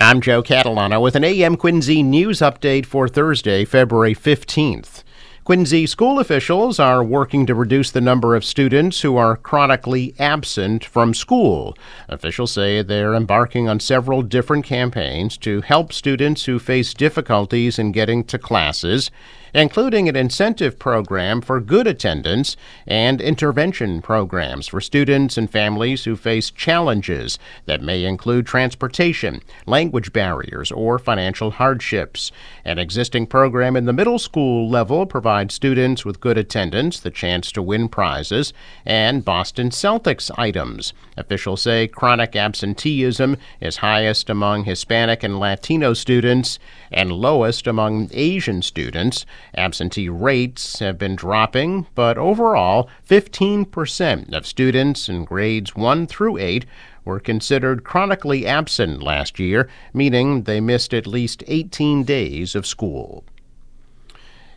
I'm Joe Catalano with an AM Quincy news update for Thursday, February 15th. Quincy school officials are working to reduce the number of students who are chronically absent from school. Officials say they're embarking on several different campaigns to help students who face difficulties in getting to classes, including an incentive program for good attendance and intervention programs for students and families who face challenges that may include transportation, language barriers, or financial hardships. An existing program in the middle school level provides students with good attendance the chance to win prizes and Boston Celtics items. Officials say chronic absenteeism is highest among Hispanic and Latino students and lowest among Asian students. Absentee rates have been dropping, but overall, 15% of students in grades 1 through 8 were considered chronically absent last year, meaning they missed at least 18 days of school.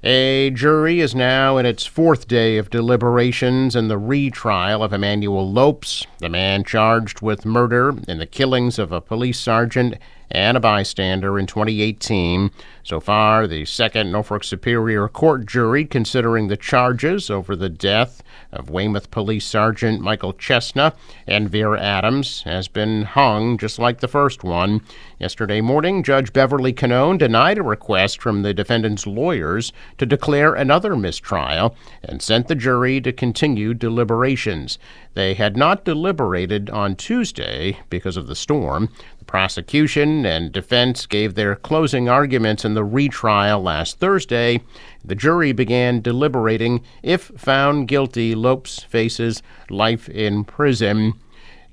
A jury is now in its fourth day of deliberations in the retrial of Emmanuel Lopes, the man charged with murder in the killings of a police sergeant and a bystander in 2018. So far, the second Norfolk Superior Court jury considering the charges over the death of Weymouth Police Sergeant Michael Chesna and Vera Adams has been hung just like the first one. Yesterday morning, Judge Beverly Cannone denied a request from the defendant's lawyers to declare another mistrial and sent the jury to continue deliberations. They had not deliberated on Tuesday because of the storm. Prosecution and defense gave their closing arguments in the retrial last Thursday. The jury began deliberating. If found guilty, Lopes faces life in prison.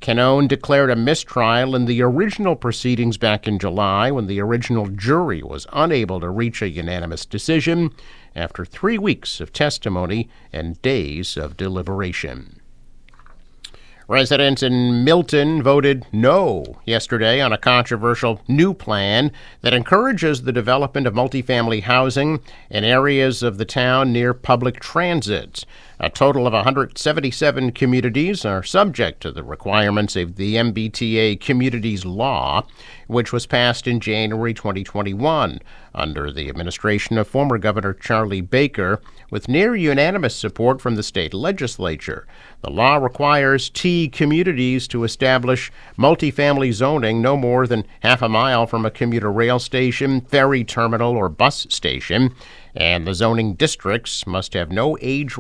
Cannone declared a mistrial in the original proceedings back in July when the original jury was unable to reach a unanimous decision after three weeks of testimony and days of deliberation. Residents in Milton voted no yesterday on a controversial new plan that encourages the development of multifamily housing in areas of the town near public transit. A total of 177 communities are subject to the requirements of the MBTA Communities Law, which was passed in January 2021 under the administration of former Governor Charlie Baker with near unanimous support from the state legislature. The law requires T communities to establish multifamily zoning no more than half a mile from a commuter rail station, ferry terminal, or bus station and the zoning districts must have no age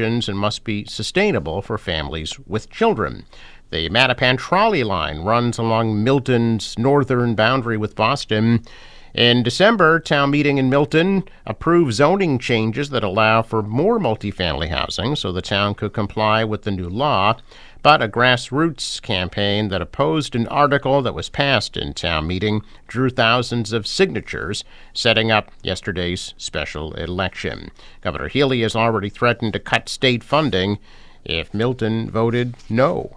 and must be sustainable for families with children. The Mattapan trolley line runs along Milton's northern boundary with Boston. In December, town meeting in Milton approved zoning changes that allow for more multifamily housing so the town could comply with the new law but a grassroots campaign that opposed an article that was passed in town meeting drew thousands of signatures, setting up yesterday's special election. Governor Healey has already threatened to cut state funding if Milton voted no.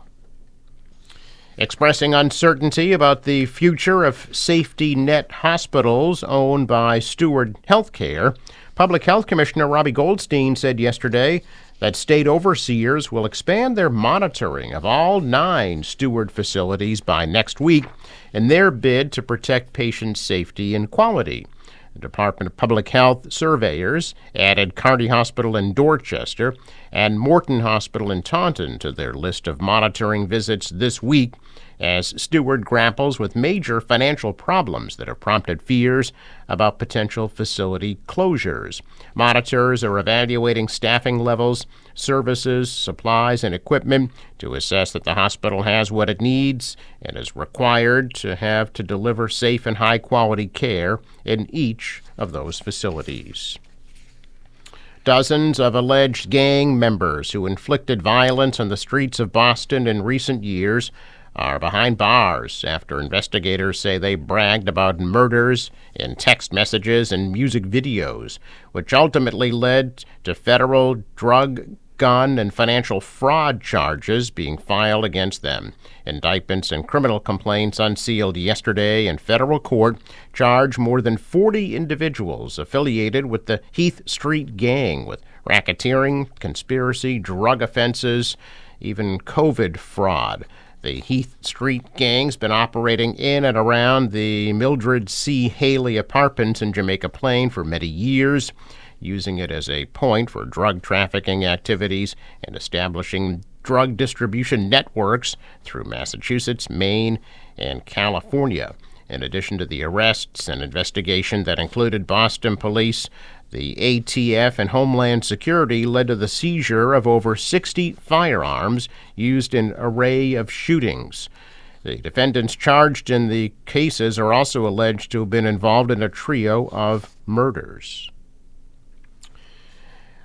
Expressing uncertainty about the future of safety net hospitals owned by Steward Healthcare, Public Health Commissioner Robbie Goldstein said yesterday that state overseers will expand their monitoring of all nine Steward facilities by next week in their bid to protect patient safety and quality. The Department of Public Health surveyors added Carney Hospital in Dorchester and Morton Hospital in Taunton to their list of monitoring visits this week as Steward grapples with major financial problems that have prompted fears about potential facility closures. Monitors are evaluating staffing levels, services, supplies, and equipment to assess that the hospital has what it needs and is required to have to deliver safe and high quality care in each of those facilities. Dozens of alleged gang members who inflicted violence on the streets of Boston in recent years are behind bars after investigators say they bragged about murders in text messages and music videos, which ultimately led to federal drug, gun, and financial fraud charges being filed against them. Indictments and criminal complaints unsealed yesterday in federal court charge more than 40 individuals affiliated with the Heath Street Gang with racketeering, conspiracy, drug offenses, even COVID fraud. The Heath Street gang's been operating in and around the Mildred C. Hailey apartments in Jamaica Plain for many years, using it as a point for drug trafficking activities and establishing drug distribution networks through Massachusetts, Maine, and California. In addition to the arrests and investigation that included Boston police, the ATF and Homeland Security led to the seizure of over 60 firearms used in an array of shootings. The defendants charged in the cases are also alleged to have been involved in a trio of murders.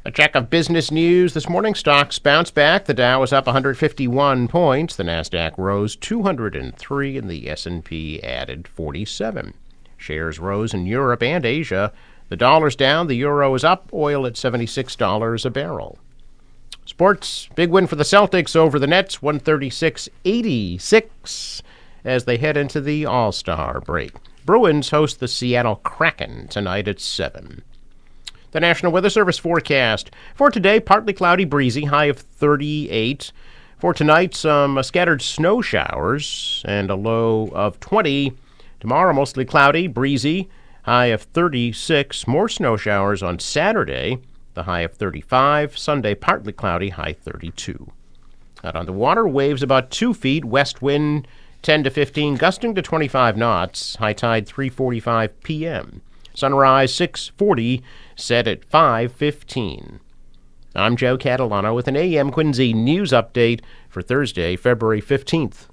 A check of business news this morning. Stocks bounced back. The Dow was up 151 points. The Nasdaq rose 203, and the S&P added 47. Shares rose in Europe and Asia. The dollar's down, the euro is up, oil at $76 a barrel. Sports, big win for the Celtics over the Nets, 136 86 as they head into the All Star break. Bruins host the Seattle Kraken tonight at 7. The National Weather Service forecast for today partly cloudy, breezy, high of 38. For tonight, some scattered snow showers and a low of 20. Tomorrow, mostly cloudy, breezy, high of 36. More snow showers on Saturday, the high of 35. Sunday, partly cloudy, high 32. Out on the water, waves about 2 feet, west wind 10 to 15, gusting to 25 knots, high tide 3:45 p.m. Sunrise 6:40, set at 5:15. I'm Joe Catalano with an AM Quincy news update for Thursday, February 15th.